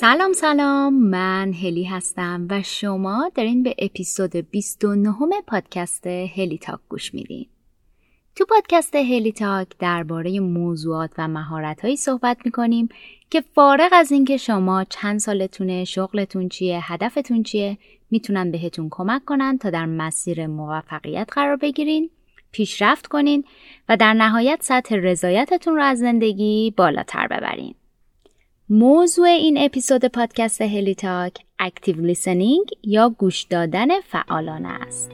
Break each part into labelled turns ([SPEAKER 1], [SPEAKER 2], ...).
[SPEAKER 1] سلام سلام. من هلی هستم و شما دارین به اپیزود 29 پادکست هلی تاک گوش میدین. تو پادکست هلی تاک درباره موضوعات و مهارت صحبت می‌کنیم که فارغ از اینکه شما چند سالتونه شغلتون چیه هدفتون چیه می‌تونن بهتون کمک کنن تا در مسیر موفقیت قرار بگیرین پیشرفت کنین و در نهایت سطح رضایتتون رو از زندگی بالاتر ببرین. موضوع این اپیزود پادکست هلی تاک active listening یا گوش دادن فعالانه است.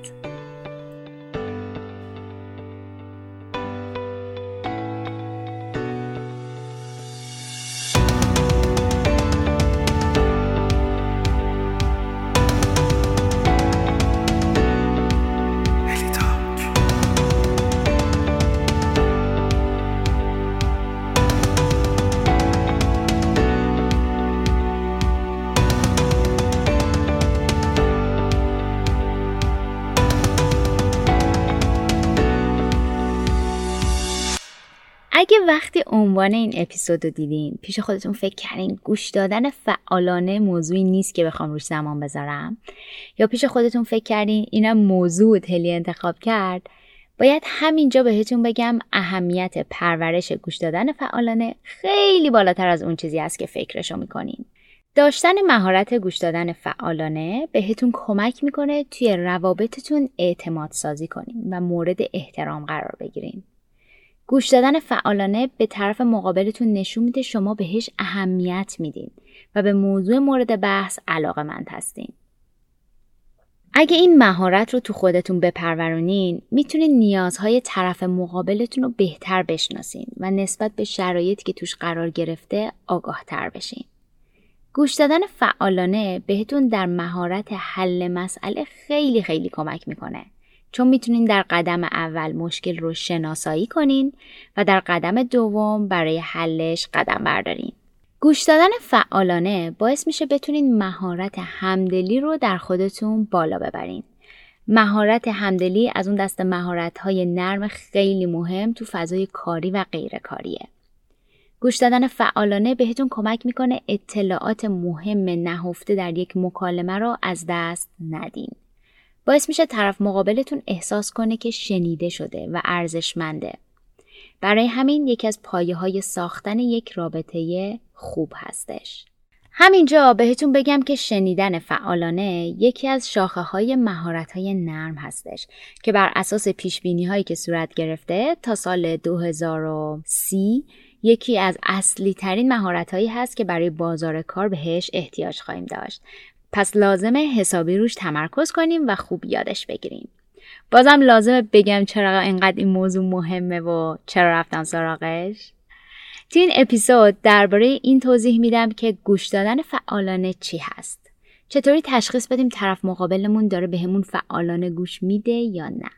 [SPEAKER 1] وقتی عنوان این اپیزود رو دیدین پیش خودتون فکر کردین گوش دادن فعالانه موضوعی نیست که بخوام روش زمان بذارم؟ یا پیش خودتون فکر کردین اینم موضوع تلی انتخاب کرد؟ باید همینجا بهتون بگم اهمیت پرورش گوش دادن فعالانه خیلی بالاتر از اون چیزی است که فکرشو می‌کنین. داشتن مهارت گوش دادن فعالانه بهتون کمک می‌کنه توی روابطتون اعتماد سازی کنین و مورد احترام قرار بگیرین. گوش دادن فعالانه به طرف مقابلتون نشون میده شما بهش اهمیت میدین و به موضوع مورد بحث علاقه مند هستین. اگه این مهارت رو تو خودتون بپرورونین می‌تونین نیازهای طرف مقابلتون رو بهتر بشناسین و نسبت به شرایطی که توش قرار گرفته آگاه تر بشین. گوش دادن فعالانه بهتون در مهارت حل مسئله خیلی خیلی کمک می‌کنه. چون می‌تونین در قدم اول مشکل رو شناسایی کنین و در قدم دوم برای حلش قدم بردارین. گوش دادن فعالانه باعث میشه بتونین مهارت همدلی رو در خودتون بالا ببرین. مهارت همدلی از اون دست مهارت های نرم خیلی مهم تو فضای کاری و غیر کاریه. گوش دادن فعالانه بهتون کمک می‌کنه اطلاعات مهم نهفته در یک مکالمه رو از دست ندین. باعث میشه طرف مقابلتون احساس کنه که شنیده شده و ارزشمنده. برای همین یکی از پایه های ساختن یک رابطه خوب هستش. همینجا بهتون بگم که شنیدن فعالانه یکی از شاخه های مهارت های نرم هستش که بر اساس پیش بینی هایی که صورت گرفته تا سال 2030 یکی از اصلی ترین مهارت هایی هست که برای بازار کار بهش احتیاج خواهیم داشت پس لازمه حسابی روش تمرکز کنیم و خوب یادش بگیریم. بازم لازمه بگم چرا اینقدر این موضوع مهمه و چرا رفتم سراغش؟ تو این اپیزود درباره این توضیح میدم که گوش دادن فعالانه چی هست. چطوری تشخیص بدیم طرف مقابلمون داره بهمون فعالانه گوش میده یا نه.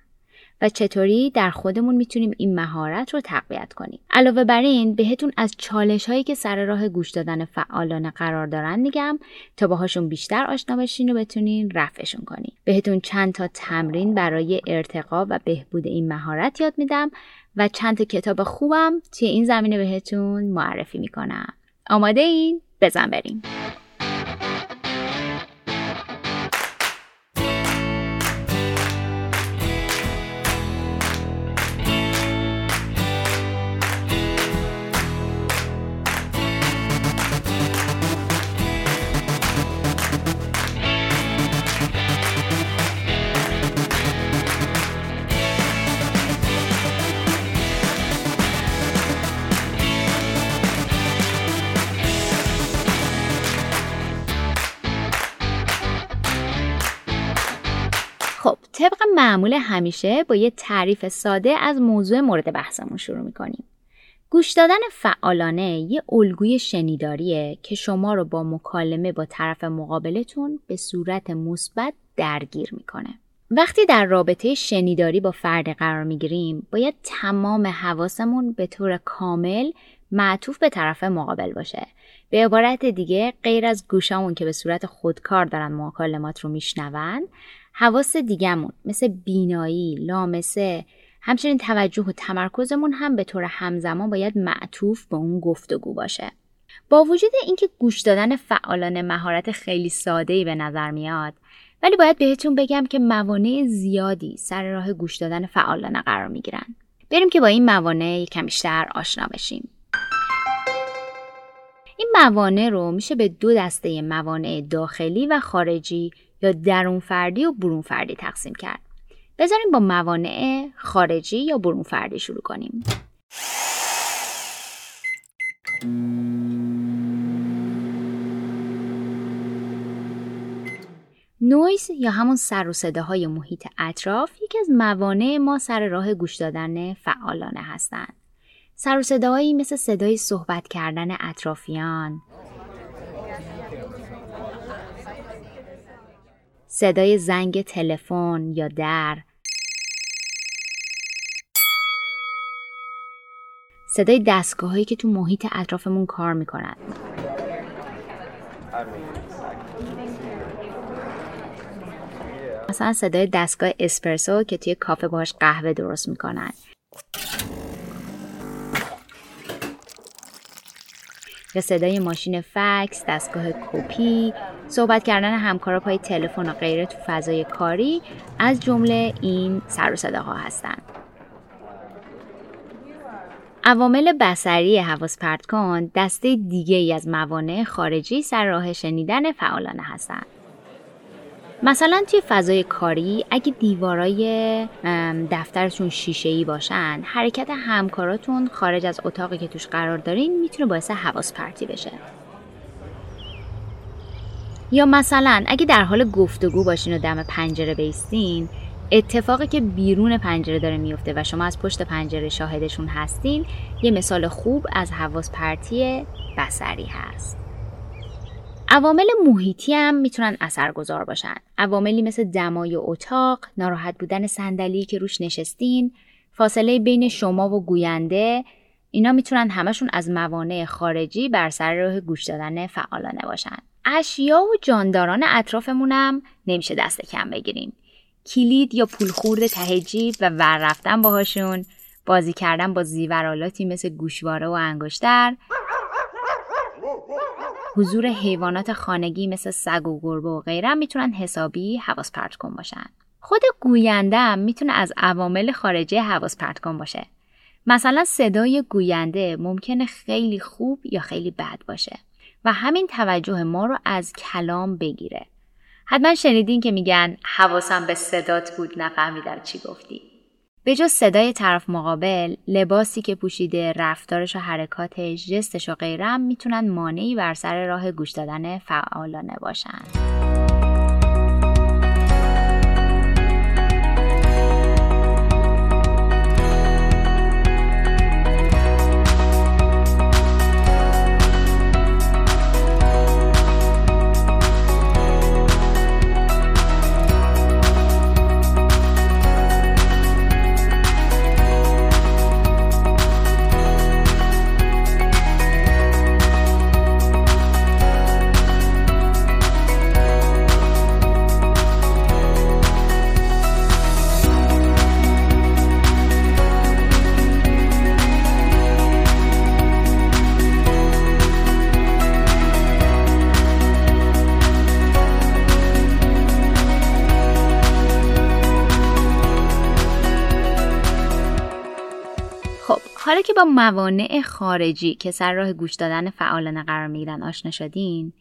[SPEAKER 1] و چطوری در خودمون می‌تونیم این مهارت رو تقویت کنیم. علاوه بر این بهتون از چالش هایی که سر راه گوش دادن فعالانه قرار دارن میگم تا باهاشون بیشتر آشنا بشین و بتونین رفعشون کنین. بهتون چند تا تمرین برای ارتقا و بهبود این مهارت یاد میدم و چند تا کتاب خوبم توی این زمینه بهتون معرفی می‌کنم. آماده این؟ بزن بریم. طبق معمول همیشه با یه تعریف ساده از موضوع مورد بحثمون شروع می‌کنیم. گوش دادن فعالانه یه الگوی شنیداریه که شما رو با مکالمه با طرف مقابلتون به صورت مثبت درگیر می‌کنه. وقتی در رابطه شنیداری با فرد قرار می‌گیریم باید تمام حواسمون به طور کامل معطوف به طرف مقابل باشه به عبارت دیگه غیر از گوشامون که به صورت خودکار دارن مکالمات رو میشنون حواس دیگهمون مثل بینایی، لامسه، همچنین توجه و تمرکزمون هم به طور همزمان باید معطوف به اون گفتگو باشه. با وجود اینکه گوش دادن فعالانه مهارت خیلی ساده به نظر میاد ولی باید بهتون بگم که موانع زیادی سر راه گوش دادن فعالانه قرار می‌گیرن بریم که با این موانع یکم بیشتر آشنا بشیم این موانع رو میشه به دو دسته موانع داخلی و خارجی یا درون فردی و برون فردی تقسیم کرد بذاریم با موانع خارجی یا برون فردی شروع کنیم نویز یا همون سر و صداهای محیط اطراف یکی از موانع ما سر راه گوش دادن فعالانه هستند. سر و صداهایی مثل صدای صحبت کردن اطرافیان صدای زنگ تلفن یا در. صدای دستگاه هایی که تو محیط اطرافمون کار می‌کنند مثلا صدای دستگاه اسپرسو که توی کافه باش قهوه درست می‌کنن. یا صدای ماشین فکس، دستگاه کپی، صحبت کردن همکارا پای تلفن و غیره تو فضای کاری از جمله این سر و صداها هستند. عوامل بسری حواس پرت کن دسته دیگه ای از موانع خارجی سر راه شنیدن فعالانه هستند. مثلا توی فضای کاری اگه دیوارای دفترتون شیشه ای باشن حرکت همکاراتون خارج از اتاقی که توش قرار دارین می‌تونه باعث حواس پرتی بشه یا مثلا اگه در حال گفتگو باشین و دم پنجره بیستین اتفاقی که بیرون پنجره داره میفته و شما از پشت پنجره شاهدشون هستین یه مثال خوب از حواس پرتی بسری هست عوامل محیطی هم می‌تونن اثرگذار باشن. عواملی مثل دمای اتاق، ناراحت بودن صندلی که روش نشستین، فاصله بین شما و گوینده، اینا می‌تونن همشون از موانع خارجی بر سر راه گوش دادن فعالانه باشن. اشیا و جانداران اطرافمونم نمیشه دست کم بگیریم. کلید یا پولخورد ته جیب و ور رفتن باهاشون، بازی کردن با زیورالاتی مثل گوشواره و انگشتر، حضور حیوانات خانگی مثل سگ و گربه و غیره می‌تونن حسابی حواس پرت کن باشن. خود گوینده هم می‌تونه از عوامل خارجی حواس پرت کن باشه. مثلا صدای گوینده ممکنه خیلی خوب یا خیلی بد باشه و همین توجه ما رو از کلام بگیره. حتما شنیدین که میگن حواسم به صدات بود نفهمیدم چی گفتی. به جز صدای طرف مقابل لباسی که پوشیده رفتارش و حرکاتش جستش و غیرم می‌تونن مانعی بر سر راه گوش دادن فعالانه باشن حالا که با موانع خارجی که سر راه گوش دادن فعالانه قرار می‌گیرن آشنا شدین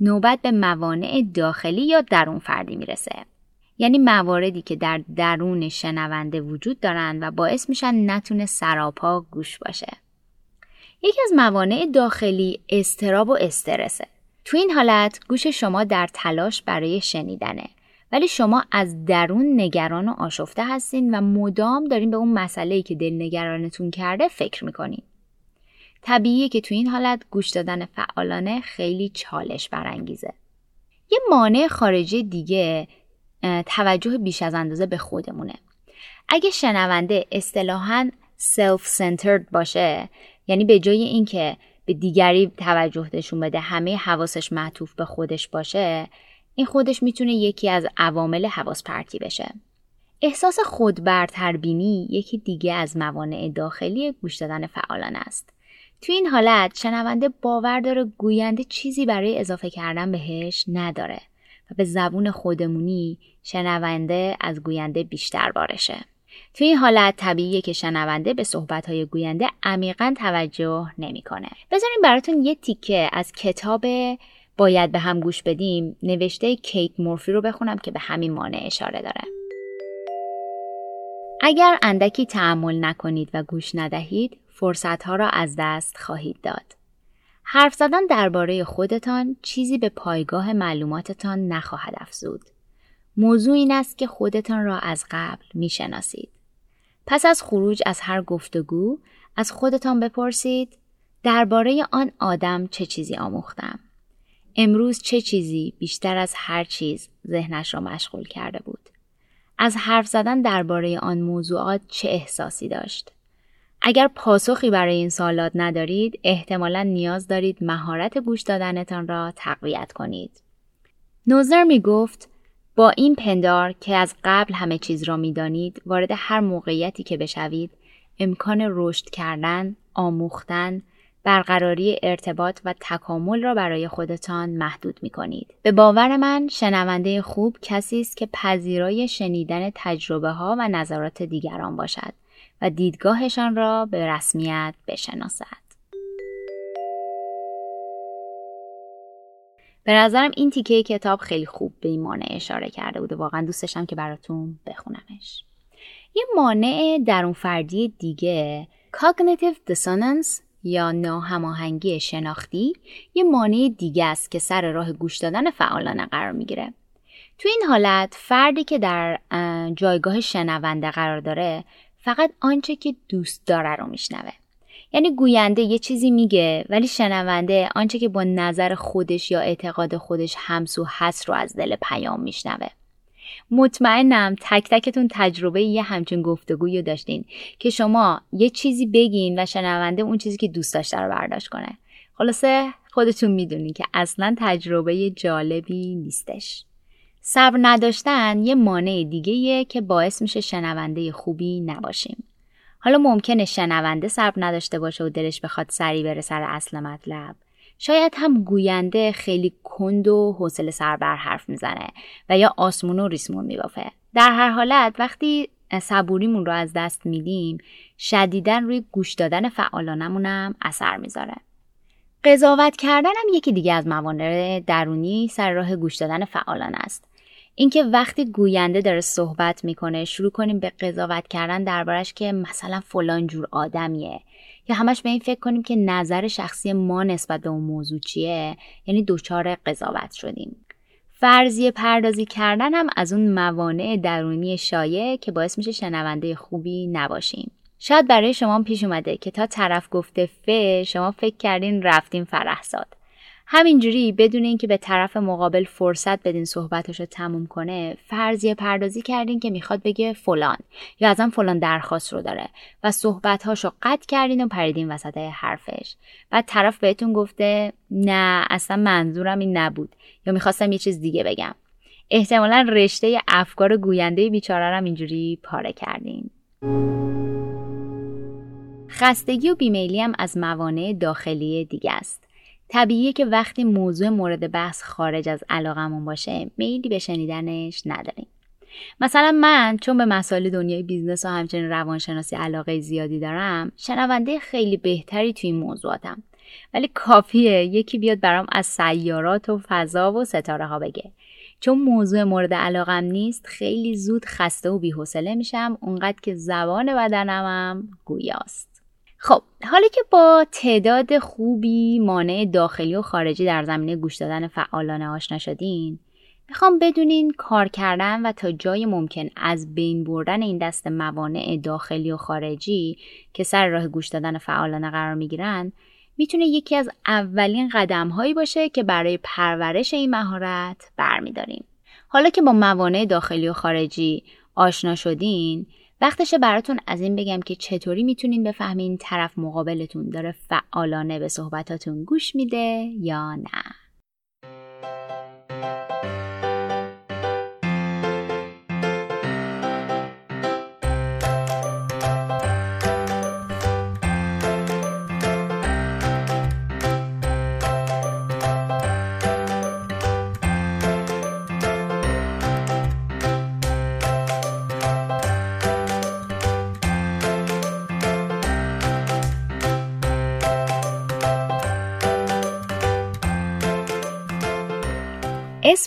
[SPEAKER 1] نوبت به موانع داخلی یا درون فردی می‌رسه. یعنی مواردی که در درون شنونده وجود دارن و باعث میشن نتونه سراپا گوش باشه. یکی از موانع داخلی استراب و استرسه. تو این حالت گوش شما در تلاش برای شنیدنه. ولی شما از درون نگران و آشفته هستین و مدام دارین به اون مسئله که دل نگرانتون کرده فکر می‌کنین. طبیعیه که تو این حالت گوش دادن فعالانه خیلی چالش برانگیزه. یه مانع خارجی دیگه توجه بیش از اندازه به خودمونه. اگه شنونده اصطلاحا self centered باشه یعنی به جای اینکه به دیگری توجه نشون بده همه حواسش معطوف به خودش باشه این خودش می‌تونه یکی از عوامل حواس پرتی بشه. احساس خود برتربینی یکی دیگه از موانع داخلی گوش دادن فعالان است. تو این حالت شنونده باور داره گوینده چیزی برای اضافه کردن بهش نداره و به زبون خودمونی شنونده از گوینده بیشتر بارشه. تو این حالت طبیعیه که شنونده به صحبتهای گوینده عمیقا توجه نمی‌کنه. بذارین براتون یه تیکه از کتاب باید به هم گوش بدیم نوشته کیت مورفی رو بخونم که به همین مانع اشاره داره. اگر اندکی تحمل نکنید و گوش ندهید فرصتها را از دست خواهید داد. حرف زدن درباره خودتان چیزی به پایگاه معلوماتتان نخواهد افزود. موضوع این است که خودتان را از قبل می‌شناسید. پس از خروج از هر گفتگو از خودتان بپرسید درباره آن آدم چه چیزی آموختم. امروز چه چیزی بیشتر از هر چیز ذهنش را مشغول کرده بود. از حرف زدن درباره آن موضوعات چه احساسی داشت. اگر پاسخی برای این سوالات ندارید احتمالا نیاز دارید مهارت گوش دادنتان را تقویت کنید. نوزر می گفت با این پندار که از قبل همه چیز را می دانید وارد هر موقعیتی که بشوید امکان رشد کردن، آموختن، برقراری ارتباط و تکامل را برای خودتان محدود می کنید. به باور من شنونده خوب کسی است که پذیرای شنیدن تجربه ها و نظرات دیگران باشد و دیدگاهشان را به رسمیت بشناسد. به نظرم این تیکه کتاب خیلی خوب به این مانع اشاره کرده بود و واقعا دوستشم که براتون بخونمش. یه مانع درون فردی دیگه Cognitive Dissonance یا ناهماهنگی شناختی یه مانع دیگه است که سر راه گوش دادن فعالانه قرار می‌گیره. تو این حالت فردی که در جایگاه شنونده قرار داره فقط آنچه که دوست داره رو میشنوه یعنی گوینده یه چیزی میگه ولی شنونده آنچه که با نظر خودش یا اعتقاد خودش همسو هست رو از دل پیام میشنوه مطمئنم تک تکتون تجربه یه همچین گفتگویی داشتین که شما یه چیزی بگین و شنونده اون چیزی که دوست داشته رو برداشت کنه خلاصه خودتون می‌دونین که اصلا تجربه جالبی نیستش صبر نداشتن یه مانع دیگه که باعث میشه شنونده خوبی نباشیم. حالا ممکنه شنونده صبر نداشته باشه و دلش بخواد سری بره سر اصل مطلب. شاید هم گوینده خیلی کند و حوصله سر بر حرف می‌زنه و یا آسمون و ریسمون میبافه. در هر حالت وقتی صبوریمون رو از دست میدیم شدیدن روی گوش دادن فعالانمونم اثر می‌ذاره. قضاوت کردن هم یکی دیگه از موانع درونی سر راه گوش دادن فعالان است. اینکه وقتی گوینده داره صحبت می‌کنه شروع کنیم به قضاوت کردن دربارش که مثلا فلان جور آدمیه یا همش به این فکر کنیم که نظر شخصی ما نسبت به اون موضوع چیه؟ یعنی دچار قضاوت شدیم. فرضیه پردازی کردن هم از اون موانع درونی شایع که باعث میشه شنونده خوبی نباشیم. شاید برای شما پیش اومده که تا طرف گفته ف شما فکر کردین رفتین فرحزاد همینجوری بدون اینکه به طرف مقابل فرصت بدین صحبتش رو تموم کنه فرضیه پردازی کردین که می‌خواد بگه فلان یا ازم فلان درخواست رو داره و صحبتهاش رو قطع کردین و پریدین وسط حرفش. بعد طرف بهتون گفته نه اصلا منظورم این نبود یا می‌خواستم یه چیز دیگه بگم احتمالا رشته افکار گوینده بیچاره اینجوری پاره کردین. خستگی و بیمیلی هم از موانع داخلی دیگه است. طبیعیه که وقتی موضوع مورد بحث خارج از علاقمون باشه میلی به شنیدنش نداریم. مثلا من چون به مسائل دنیای business و همچنین روانشناسی علاقه زیادی دارم شنونده خیلی بهتری توی این موضوعاتم. ولی کافیه یکی بیاد برام از سیارات و فضا و ستاره ها بگه. چون موضوع مورد علاقم نیست خیلی زود خسته و بیحوصله میشم اونقدر که زبان بدنمم گویاست. خب حالا که با تعداد خوبی مانع داخلی و خارجی در زمینه گوش دادن فعالانه آشنا شدین می‌خوام بدونین کار کردن و تا جای ممکن از بین بردن این دست موانع داخلی و خارجی که سر راه گوش دادن فعالانه قرار می‌گیرن می‌تونه یکی از اولین قدم هایی باشه که برای پرورش این مهارت برمیداریم. حالا که با موانع داخلی و خارجی آشنا شدین وقتشه براتون از این بگم که چطوری می‌تونین بفهمین طرف مقابلتون داره فعالانه به صحبتاتون گوش میده یا نه.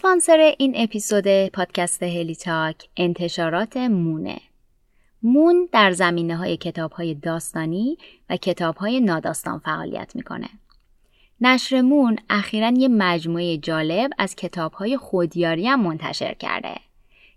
[SPEAKER 1] اسپانسر این اپیزود پادکست هلی تاک انتشارات مونه مون در زمینه های کتاب های داستانی و کتاب های ناداستان فعالیت می‌کنه. نشر مون اخیرا یه مجموعه جالب از کتاب های خودیاری هم منتشر کرده.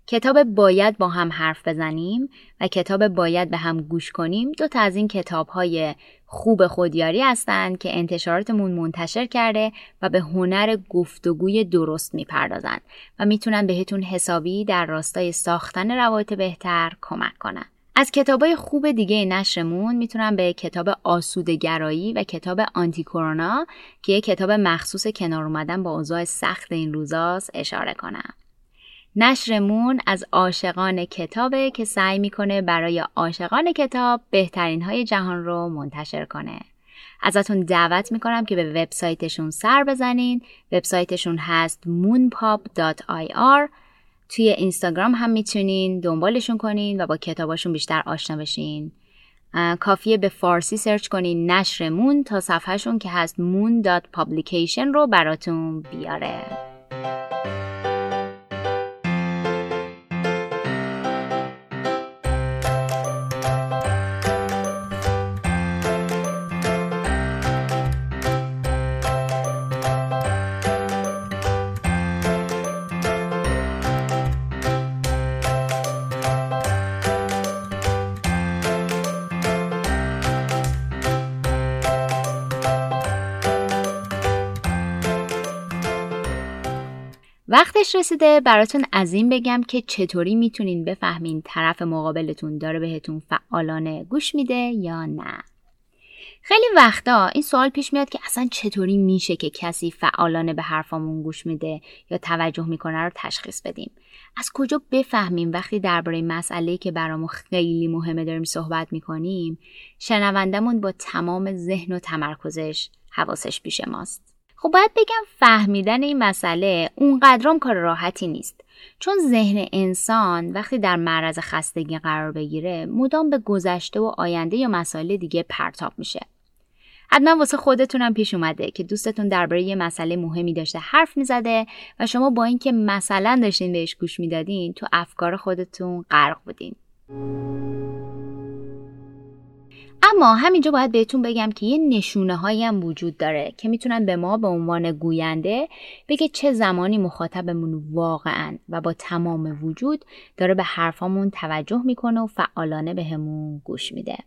[SPEAKER 1] کتاب باید با هم حرف بزنیم و کتاب باید به هم گوش کنیم دو تا از این کتاب های خوب خودیاری هستند که انتشاراتمون منتشر کرده و به هنر گفتگوی درست می‌پردازند و می‌تونن بهتون حسابی در راستای ساختن روابط بهتر کمک کنن. از های خوب دیگه نشرمون می‌تونم به کتاب آسودگرایی و کتاب آنتی کرونا که یه کتاب مخصوص کنار اومدن با اوضاع سخت این روزاست اشاره کنم. نشرمون از عاشقان کتابه که سعی می‌کنه برای عاشقان کتاب بهترین های جهان رو منتشر کنه. ازتون دعوت می‌کنم که به وبسایتشون سر بزنین. وبسایتشون هست moonpop.ir توی اینستاگرام هم می‌تونین دنبالشون کنین و با کتاباشون بیشتر آشنا بشین کافیه به فارسی سرچ کنین نشر مون تا صفحهشون که هست moon.publication رو براتون بیاره وقتش رسیده براتون از این بگم که چطوری می‌تونین بفهمین طرف مقابلتون داره بهتون فعالانه گوش میده یا نه. خیلی وقتا این سوال پیش میاد که اصلا چطوری میشه که کسی فعالانه به حرفامون گوش میده یا توجه می‌کنه رو تشخیص بدیم. از کجا بفهمیم وقتی درباره مسئله که برامون خیلی مهمه داریم صحبت می‌کنیم شنوندمون با تمام ذهن و تمرکزش حواسش پیش ماست. خب باید بگم فهمیدن این مسئله اونقدرام کار راحتی نیست. چون ذهن انسان وقتی در معرض خستگی قرار بگیره مدام به گذشته و آینده یا مسائل دیگه پرتاب میشه. حتما واسه خودتونم پیش اومده که دوستتون درباره یه مسئله مهمی داشته حرف می‌زده و شما با اینکه مثلا داشتین بهش گوش می‌دادین تو افکار خودتون غرق بودین. اما همینجا باید بهتون بگم که یه نشونه هایی هم وجود داره که می‌تونن به ما به عنوان گوینده بگه چه زمانی مخاطبمون واقعا و با تمام وجود داره به حرفامون توجه می‌کنه و فعالانه بهمون گوش میده.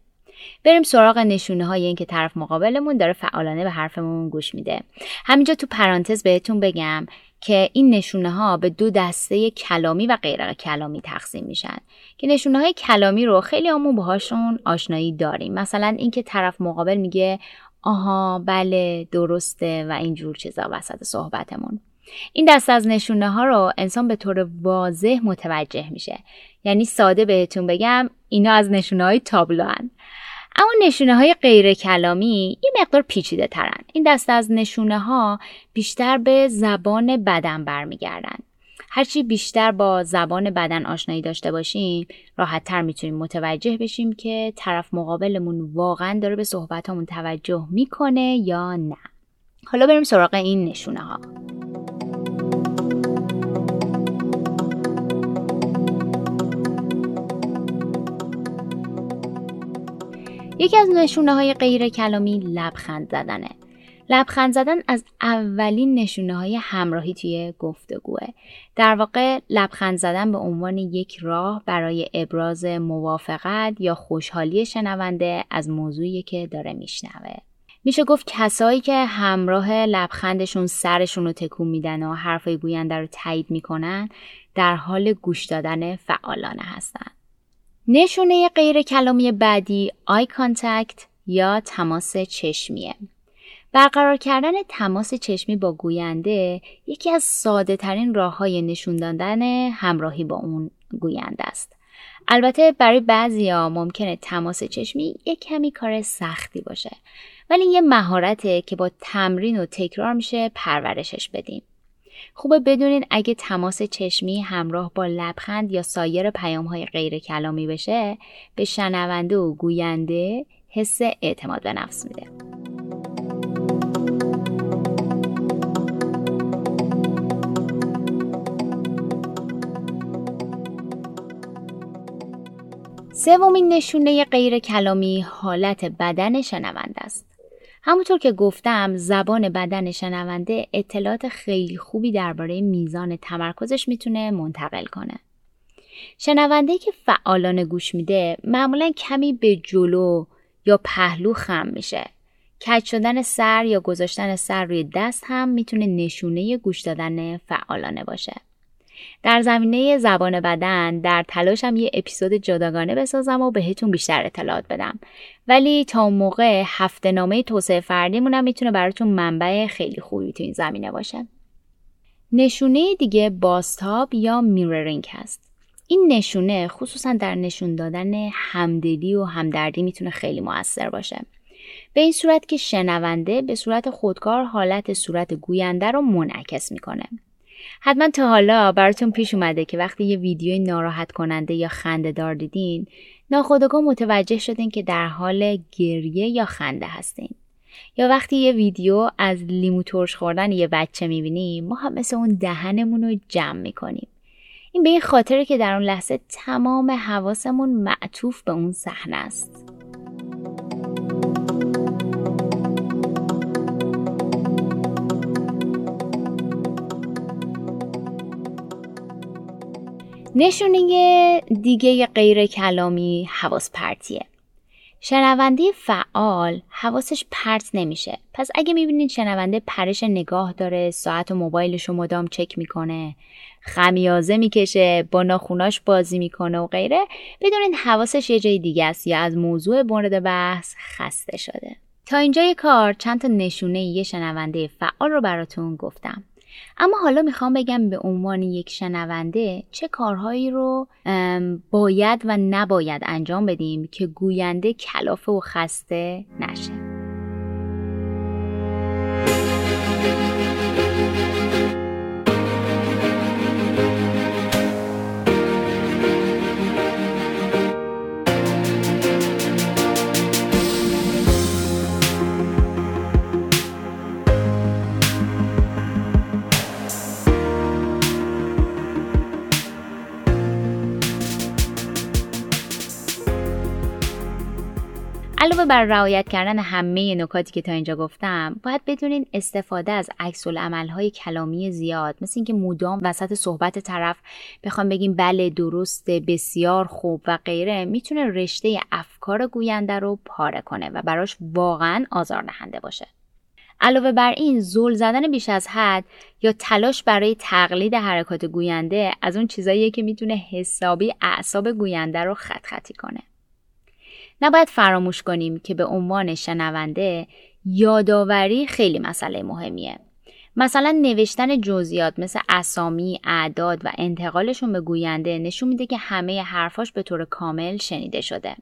[SPEAKER 1] بریم سراغ نشونه های این که طرف مقابلمون داره فعالانه به حرفمون گوش میده. همینجا تو پرانتز بهتون بگم که این نشونه ها به دو دسته کلامی و غیر کلامی تقسیم میشن. که نشونه های کلامی رو خیلی همون باهاشون آشنایی داریم. مثلا اینکه طرف مقابل میگه آها بله درسته و اینجور چیزا وسط صحبتمون. این دست از نشونه ها رو انسان به طور واضح متوجه میشه. یعنی ساده بهتون بگم اینا از نشونه های تابلو هن. اما نشونه های غیر کلامی این مقدار پیچیده ترن. این دست از نشونه ها بیشتر به زبان بدن برمیگردن. هرچی بیشتر با زبان بدن آشنایی داشته باشیم راحت تر می‌تونیم متوجه بشیم که طرف مقابلمون واقعا داره به صحبتامون توجه می‌کنه یا نه. حالا بریم سراغ این نشونه ها. یکی از نشونه های غیر کلامی لبخند زدنه. لبخند زدن از اولین نشونه های همراهی توی گفتگوه در واقع لبخند زدن به عنوان یک راه برای ابراز موافقت یا خوشحالی شنونده از موضوعی که داره میشنوه. میشه گفت کسایی که همراه لبخندشون سرشون رو تکون میدن و حرفای گوینده رو تایید می‌کنن در حال گوش دادن فعالانه هستن. نشونه غیر کلامی بعدی eye contact یا تماس چشمیه. برقرار کردن تماس چشمی با گوینده یکی از ساده ترین راه های نشون دادن همراهی با اون گوینده است. البته برای بعضی ها ممکنه تماس چشمی یک کمی کار سختی باشه ولی یه مهارته که با تمرین و تکرار میشه پرورشش بدیم. خوبه بدونین اگه تماس چشمی همراه با لبخند یا سایر پیام های غیر کلامی بشه به شنونده و گوینده حس اعتماد به نفس میده. سومین نشونه غیر کلامی حالت بدن شنونده است. همونطور که گفتم زبان بدن شنونده اطلاعات خیلی خوبی درباره میزان تمرکزش می‌تونه منتقل کنه. شنونده که فعالانه گوش میده معمولا کمی به جلو یا پهلو خم میشه. کج شدن سر یا گذاشتن سر روی دست هم می‌تونه نشونه گوش دادن فعالانه باشه. در زمینه زبان بدن در تلاشم یه اپیزود جداگانه بسازم و بهتون بیشتر اطلاعات بدم. ولی تا اون موقع هفته نامه توسعه فردیمونم می‌تونه براتون منبع خیلی خوبی تو این زمینه باشه. نشونه دیگه باستاب یا میررینگ هست. این نشونه خصوصا در نشون دادن همدلی و همدردی می‌تونه خیلی موثر باشه. به این صورت که شنونده به صورت خودکار حالت صورت گوینده رو منعکس می‌کنه. حتما تا حالا براتون پیش اومده که وقتی یه ویدیوی ناراحت کننده یا خنده دار دیدین ناخودآگاه متوجه شدین که در حال گریه یا خنده هستین. یا وقتی یه ویدیو از لیمو ترش خوردن یه بچه می‌بینیم ما هم مثل اون دهنمون رو جمع می‌کنیم. این به این خاطره که در اون لحظه تمام حواسمون معطوف به اون صحنه است. نشونه دیگه غیر کلامی حواس پرتیه. شنونده فعال حواسش پرت نمیشه. پس اگه می‌بینید شنونده پرش نگاه داره ساعت و موبایلش رو مدام چک می‌کنه خمیازه می‌کشه با ناخوناش بازی می‌کنه و غیره بدونید حواسش یه جای دیگه است یا از موضوع مورد بحث خسته شده. تا اینجای کار چند تا نشونه یه شنونده فعال رو براتون گفتم. اما حالا می‌خوام بگم به عنوان یک شنونده چه کارهایی رو باید و نباید انجام بدیم که گوینده کلافه و خسته نشه. علاوه بر رعایت کردن همه نکاتی که تا اینجا گفتم باید بدونین استفاده از عکس های کلامی زیاد مثل اینکه مدام وسط صحبت طرف بخوام بگیم بله درست بسیار خوب و غیره می‌تونه رشته افکار گوینده رو پاره کنه و براش واقعا آزاردهنده باشه. علاوه بر این زول زدن بیش از حد یا تلاش برای تقلید حرکات گوینده از اون چیزاییه که می‌تونه حسابی اعصاب گوینده رو خط خطی کنه. نباید فراموش کنیم که به عنوان شنونده یادآوری خیلی مسئله مهمیه مثلا نوشتن جزئیات مثل اسامی، اعداد و انتقالشون به گوینده نشون میده که همه حرفاش به طور کامل شنیده شده.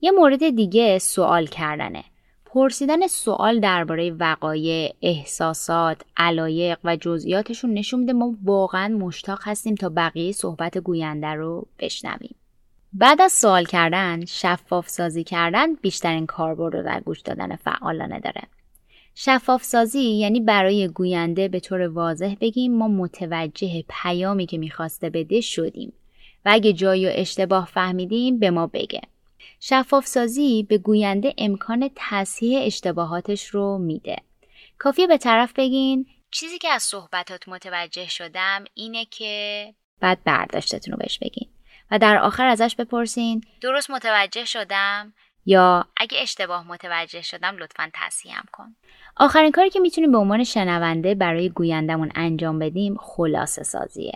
[SPEAKER 1] یه مورد دیگه سوال کردنه. پرسیدن سوال درباره وقایع، احساسات، علایق و جزئیاتشون نشون میده ما واقعا مشتاق هستیم تا بقیه صحبت گوینده رو بشنویم. بعد از سوال کردن شفاف سازی کردن بیشترین کاربرد رو در گوش دادن فعالانه داره. شفاف سازی یعنی برای گوینده به طور واضح بگیم ما متوجه پیامی که می‌خواسته بده شدیم و اگه جایی و اشتباه فهمیدیم به ما بگه. شفاف سازی به گوینده امکان تصحیح اشتباهاتش رو میده. کافیه به طرف بگین؟ چیزی که از صحبتات متوجه شدم اینه که بعد برداشتتون رو بهش بگین. و در آخر ازش بپرسین درست متوجه شدم. یا اگه اشتباه متوجه شدم لطفا تصحیحم کن. آخرین کاری که می‌تونیم به عنوان شنونده برای گویندمون انجام بدیم خلاصه سازیه.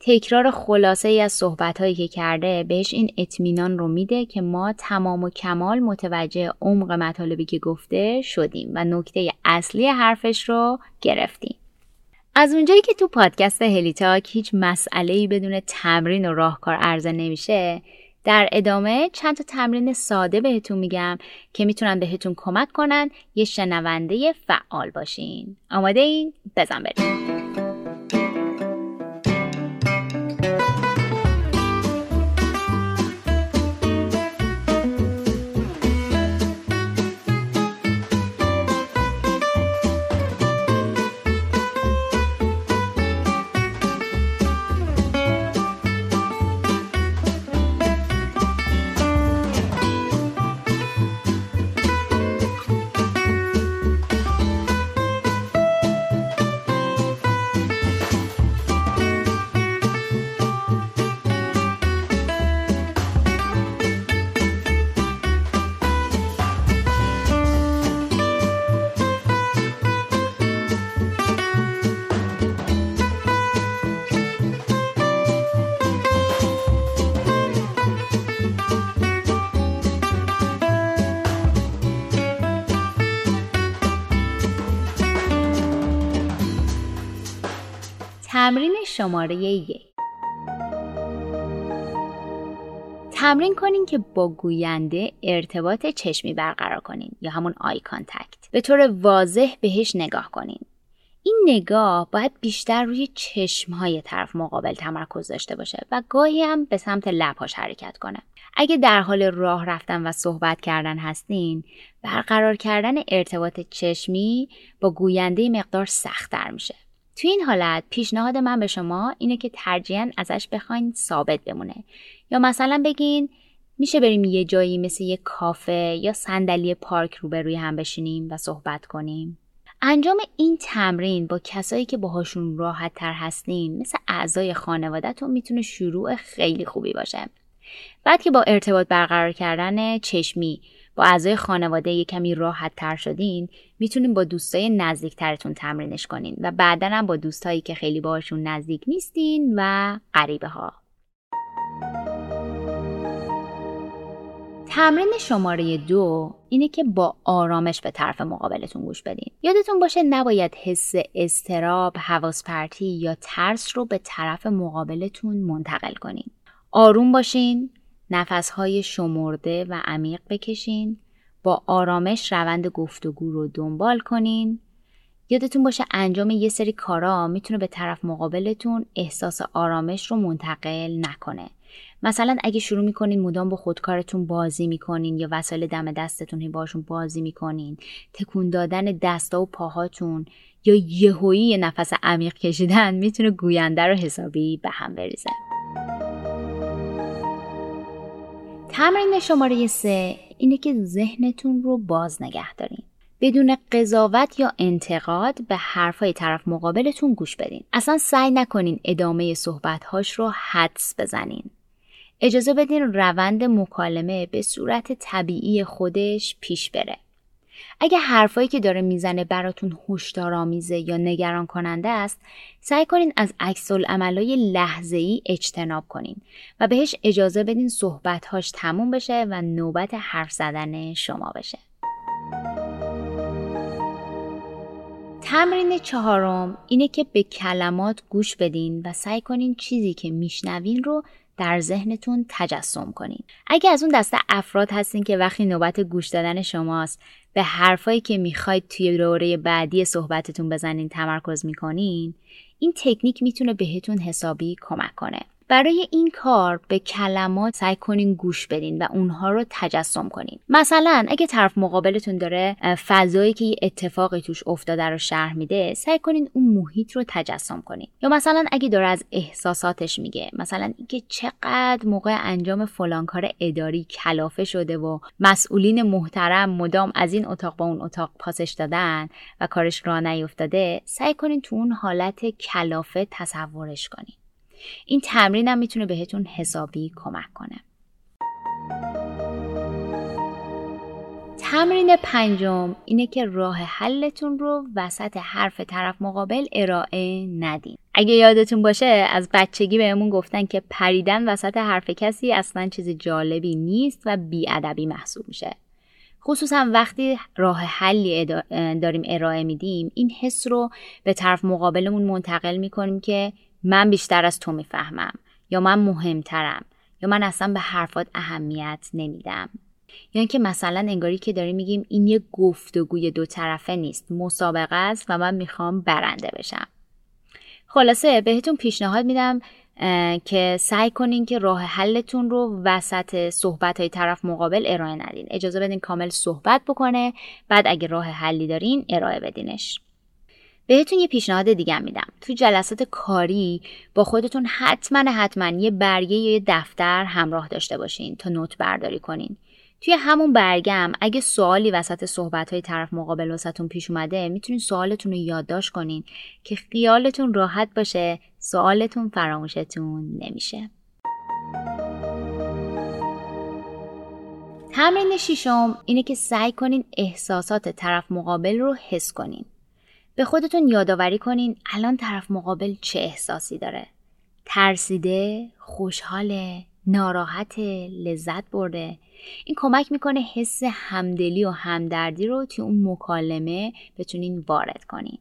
[SPEAKER 1] تکرار خلاصه ای از صحبت هایی که کرده بهش این اطمینان رو میده که ما تمام و کمال متوجه عمق مطالبی که گفته شدیم و نکته اصلی حرفش رو گرفتیم. از اونجایی که تو پادکست هلیتاک هیچ مسئله بدون تمرین و راهکار عرضه نمیشه در ادامه چند تا تمرین ساده بهتون میگم که می‌تونن بهتون کمک کنن یه شنونده فعال باشین آماده این؟ بزن بریم شماره یک. تمرین کنین که با گوینده ارتباط چشمی برقرار کنین یا همون eye contact به طور واضح بهش نگاه کنین. این نگاه باید بیشتر روی چشمهای طرف مقابل تمرکز داشته باشه و گاهی هم به سمت لبهاش حرکت کنه. اگه در حال راه رفتن و صحبت کردن هستین برقرار کردن ارتباط چشمی با گوینده مقدار سختتر میشه. تو این حالت پیشنهاد من به شما اینه که ترجیحاً ازش بخواین ثابت بمونه. یا مثلا بگین میشه بریم یه جایی مثل یه کافه یا صندلی پارک روبروی هم بشینیم و صحبت کنیم؟ انجام این تمرین با کسایی که باهاشون راحت تر هستین مثل اعضای خانوادهتون می‌تونه شروع خیلی خوبی باشه. بعد که با ارتباط برقرار کردن چشمی اعضای خانواده یه کمی راحت تر شدین می‌تونین با دوستای نزدیکترتون تمرینش کنین و بعدا هم با دوستایی که خیلی باشون نزدیک نیستین و غریبه ها تمرین شماره دو اینه که با آرامش به طرف مقابلتون گوش بدین. یادتون باشه نباید حس استراب، حواس پرتی یا ترس رو به طرف مقابلتون منتقل کنین. آروم باشین نفسهای شمرده و عمیق بکشین با آرامش روند گفتگو رو دنبال کنین. یادتون باشه انجام یه سری کارا می‌تونه به طرف مقابلتون احساس آرامش رو منتقل نکنه. مثلا اگه شروع می‌کنین مدام با خودکارتون بازی می‌کنین یا وسایل دم دستتون باشون بازی می‌کنین تکون دادن دستا و پاهاتون یا یهویی یه نفس عمیق کشیدن می‌تونه گوینده رو حسابی به هم بریزه. تمرین شماره سه اینه که ذهنتون رو باز نگه دارین. بدون قضاوت یا انتقاد به حرفای طرف مقابلتون گوش بدین. اصلا سعی نکنین ادامه صحبتهاش رو حدس بزنین. اجازه بدین روند مکالمه به صورت طبیعی خودش پیش بره. اگه حرفایی که داره می‌زنه براتون هشدارآمیزه یا نگران کننده است سعی کنین از عکس العملای لحظه ای اجتناب کنین و بهش اجازه بدین صحبتهاش تموم بشه و نوبت حرف زدن شما بشه. تمرین چهارم اینه که به کلمات گوش بدین و سعی کنین چیزی که میشنوین رو در ذهنتون تجسم کنین. اگه از اون دسته افراد هستین که وقتی نوبت گوش دادن شماست به حرفایی که می‌خواید توی دوره بعدی صحبتتون بزنین تمرکز می‌کنین این تکنیک می‌تونه بهتون حسابی کمک کنه. برای این کار به کلمات سعی کنین گوش بدین و اونها رو تجسم کنین. مثلا اگه طرف مقابلتون داره فضایی که یه اتفاقی توش افتاده رو شرح میده سعی کنین اون محیط رو تجسم کنین. یا مثلا اگه داره از احساساتش میگه مثلا اینکه چقدر موقع انجام فلان کار اداری کلافه شده و مسئولین محترم مدام از این اتاق با اون اتاق پاسش دادن و کارش را نیفتاده سعی کنین تو اون حالت کلافه تصورش کنین. این تمرین هم می‌تونه بهتون حسابی کمک کنه. تمرین پنجم اینه که راه حلتون رو وسط حرف طرف مقابل ارائه ندین. اگه یادتون باشه از بچگی بهمون گفتن که پریدن وسط حرف کسی اصلا چیز جالبی نیست و بیادبی محسوب میشه. خصوصا وقتی راه حلی داریم ارائه میدیم این حس رو به طرف مقابلمون منتقل می‌کنیم که من بیشتر از تو می‌فهمم. یا من مهمترم. یا من اصلا به حرفات اهمیت نمیدم. یا اینکه مثلا انگاری که داریم میگیم این یه گفتگوی دو طرفه نیست. مسابقه است و من می‌خوام برنده بشم. خلاصه بهتون پیشنهاد میدم که سعی کنین که راه حلتون رو وسط صحبت های طرف مقابل ارائه ندین. اجازه بدین کامل صحبت بکنه. بعد اگه راه حلی دارین ارائه بدینش. بهتون یه پیشنهاد دیگه میدم. تو جلسات کاری با خودتون حتما حتما یه برگه یا یه دفتر همراه داشته باشین تا نوت برداری کنین. توی همون برگم اگه سوالی وسط صحبت های طرف مقابل وسطتون پیش اومده می‌تونین سوالتون رو یادداشت کنین که خیالتون راحت باشه سوالتون فراموشتون نمیشه. تمرین شیشم اینه که سعی کنین احساسات طرف مقابل رو حس کنین. به خودتون یادآوری کنین الان طرف مقابل چه احساسی داره. ترسیده خوشحاله ناراحت لذت برده. این کمک می‌کنه حس همدلی و همدردی رو توی اون مکالمه بتونین وارد کنین.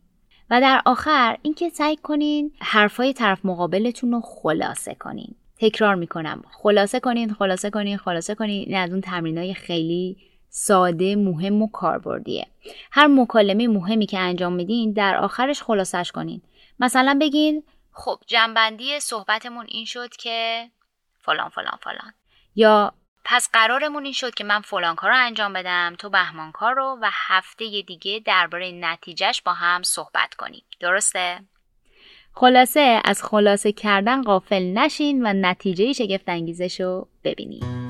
[SPEAKER 1] و در آخر اینکه سعی کنین حرفای طرف مقابلتون رو خلاصه کنین. تکرار می‌کنم. خلاصه کنین خلاصه کنین خلاصه کنین. این از اون تمرینای خیلی ساده مهم و کاربردیه. هر مکالمه مهمی که انجام میدین در آخرش خلاصش کنین. مثلا بگین خب جنبندی صحبتمون این شد که فلان فلان فلان. یا پس قرارمون این شد که من فلان کار رو انجام بدم تو بهمان کار رو و هفته دیگه درباره نتیجهش با هم صحبت کنیم. درسته؟ خلاصه از خلاصه کردن قافل نشین و نتیجه شگفت انگیزش رو ببینید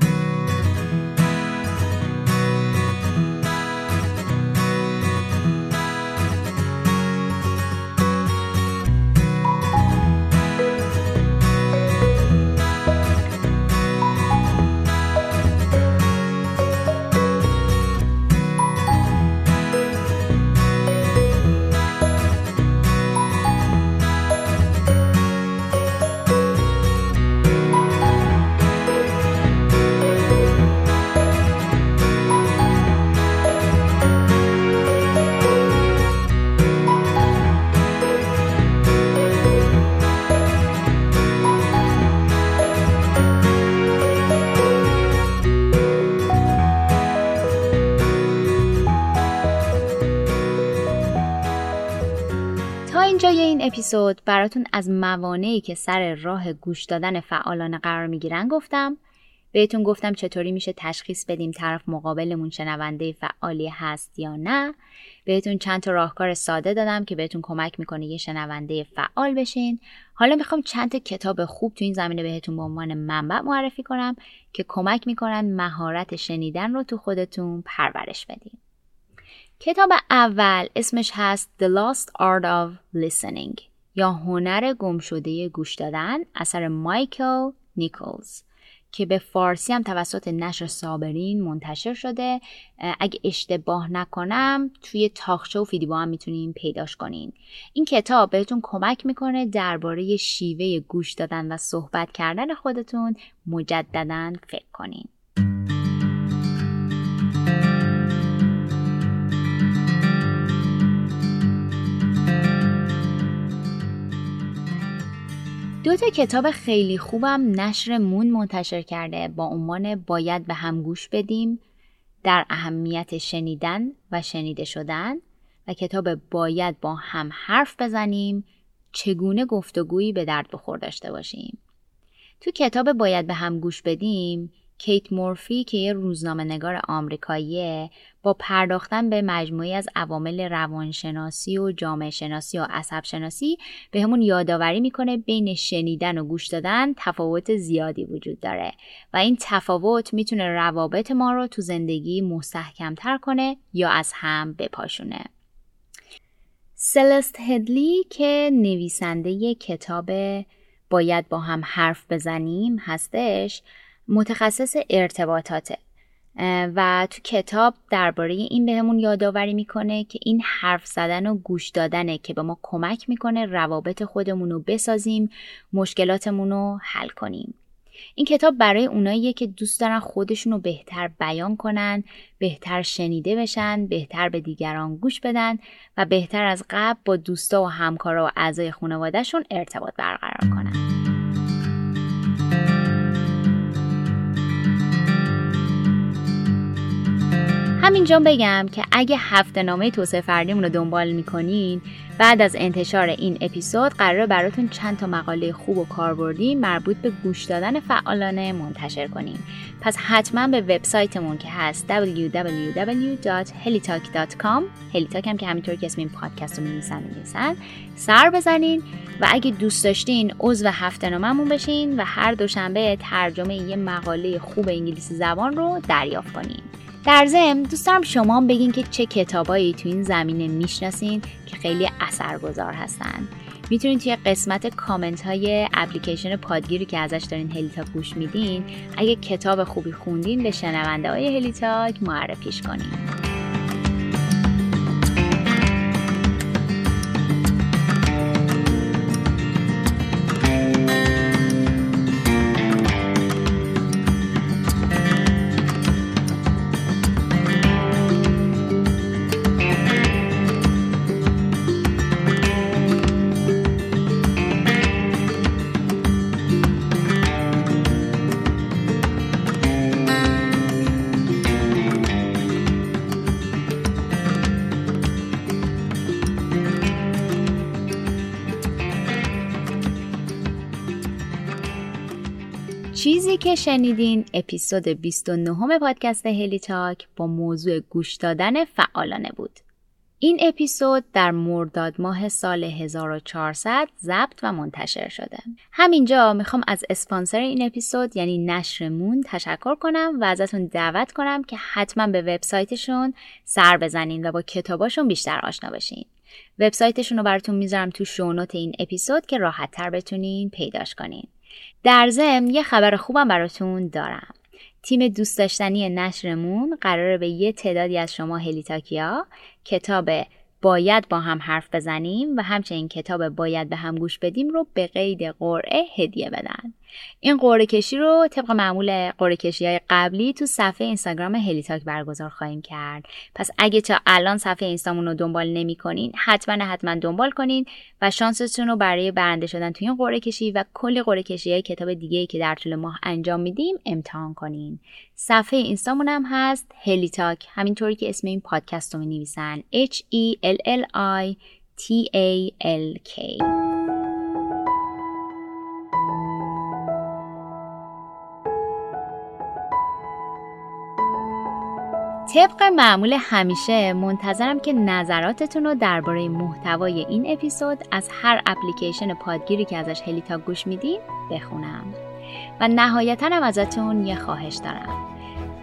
[SPEAKER 1] اپیزود براتون از موانعی که سر راه گوش دادن فعالانه قرار می‌گیرن گفتم. بهتون گفتم چطوری میشه تشخیص بدیم طرف مقابلمون شنونده فعالی هست یا نه. بهتون چند تا راهکار ساده دادم که بهتون کمک می‌کنه یه شنونده فعال بشین. حالا می‌خوام چند تا کتاب خوب تو این زمینه بهتون به عنوان منبع معرفی کنم که کمک می‌کنن مهارت شنیدن رو تو خودتون پرورش بدین. کتاب اول اسمش هست The Lost Art of Listening. یا هنر گمشده گوش دادن اثر مایکل نیکلز که به فارسی هم توسط نشر صابرین منتشر شده. اگه اشتباه نکنم توی تاخچه و فیدیبا هم می‌تونین پیداش کنین. این کتاب بهتون کمک می‌کنه درباره شیوه گوش دادن و صحبت کردن خودتون مجددا فکر کنین. دو تا کتاب خیلی خوبم نشر مون منتشر کرده با عنوان باید به هم گوش بدیم در اهمیت شنیدن و شنیده شدن و کتاب باید با هم حرف بزنیم چگونه گفتگویی به درد بخور داشته باشیم. تو کتاب باید به هم گوش بدیم کیت مورفی که یه روزنامه نگار آمریکاییه با پرداختن به مجموعی از عوامل روانشناسی و جامعه شناسی و عصب شناسی به همون یادآوری می‌کنه بین شنیدن و گوش دادن تفاوت زیادی وجود داره. و این تفاوت می‌تونه روابط ما رو تو زندگی مستحکمتر کنه یا از هم بپاشونه. سلست هدلی که نویسنده کتاب باید با هم حرف بزنیم هستش. متخصص ارتباطاته. و تو کتاب درباره این بهمون یادآوری می‌کنه که این حرف زدن و گوش دادنه که به ما کمک می‌کنه روابط خودمون رو بسازیم مشکلاتمون رو حل کنیم. این کتاب برای اوناییه که دوست دارن خودشون رو بهتر بیان کنن بهتر شنیده بشن بهتر به دیگران گوش بدن و بهتر از قبل با دوستا و همکارا و اعضای خانوادهشون ارتباط برقرار کنن. همینجا بگم که اگه هفته نامه توسعه فردیمون رو دنبال می‌کنین بعد از انتشار این اپیزود قرار براتون چند تا مقاله خوب و کاربردی مربوط به گوش دادن فعالانه منتشر کنیم. پس حتما به وبسایتمون که هست www.helitalk.com هلیتاک هم که همینطور که اسم این پادکست رو می‌نویسن می‌نویسن سر بزنین و اگه دوست داشتین عضو هفته ناممون بشین و هر دوشنبه ترجمه یه مقاله خوب انگلیسی زبان رو دریافت کنین. در ضمن دوست دارم شما بگین که چه کتابایی تو این زمینه می‌شناسین که خیلی اثرگذار هستن. می‌تونید توی قسمت کامنت های اپلیکیشن پادگیری که ازش دارین هلیتاک گوش میدین اگه کتاب خوبی خوندین به شنونده های هلیتاک معرفیش کنین. که شنیدین اپیزود 29 پادکست هلی تاک با موضوع گوش دادن فعالانه بود. این اپیزود در مرداد ماه سال 1400 ضبط و منتشر شده. همینجا می‌خوام از اسپانسر این اپیزود یعنی نشر مون تشکر کنم و ازتون دعوت کنم که حتما به وبسایتشون سر بزنین و با کتاباشون بیشتر آشنا بشین. وبسایتشون رو براتون می‌ذارم تو شونوت این اپیزود که راحت تر بتونین پیداش کنین. در ضمن یه خبر خوبم براتون دارم. تیم دوست داشتنی نشرمون قراره به یه تعدادی از شما هلیتاکیا کتاب باید با هم حرف بزنیم و همچنین کتاب باید به هم گوش بدیم رو به قید قرعه هدیه بدن این قرعه کشی رو طبق معمول قرعه کشی های قبلی تو صفحه اینستاگرام هلیتاک برگزار خواهیم کرد. پس اگه تا الان صفحه اینستامون رو دنبال نمی کنین حتما حتما دنبال کنین و شانستون رو برای برنده شدن توی این قرعه کشی و کلی قرعه کشی های کتاب دیگه که در طول ماه انجام میدیم امتحان کنین. صفحه اینستامون هم هست هلیتاک همینطوری که اسم این پادکست رو می نویسن. H E L L I T A L K. طبق معمول همیشه منتظرم که نظراتتون رو درباره محتوای این اپیزود از هر اپلیکیشن پادگیری که ازش هلیتا گوش میدین بخونم. و نهایتا هم ازتون یه خواهش دارم.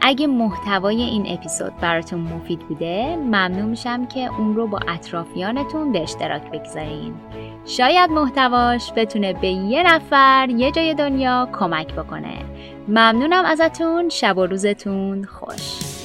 [SPEAKER 1] اگه محتوای این اپیزود براتون مفید بوده ممنون میشم که اون رو با اطرافیانتون به اشتراک بگذارین. شاید محتواش بتونه به یه نفر یه جای دنیا کمک بکنه. ممنونم ازتون. شب و روزتون خوش.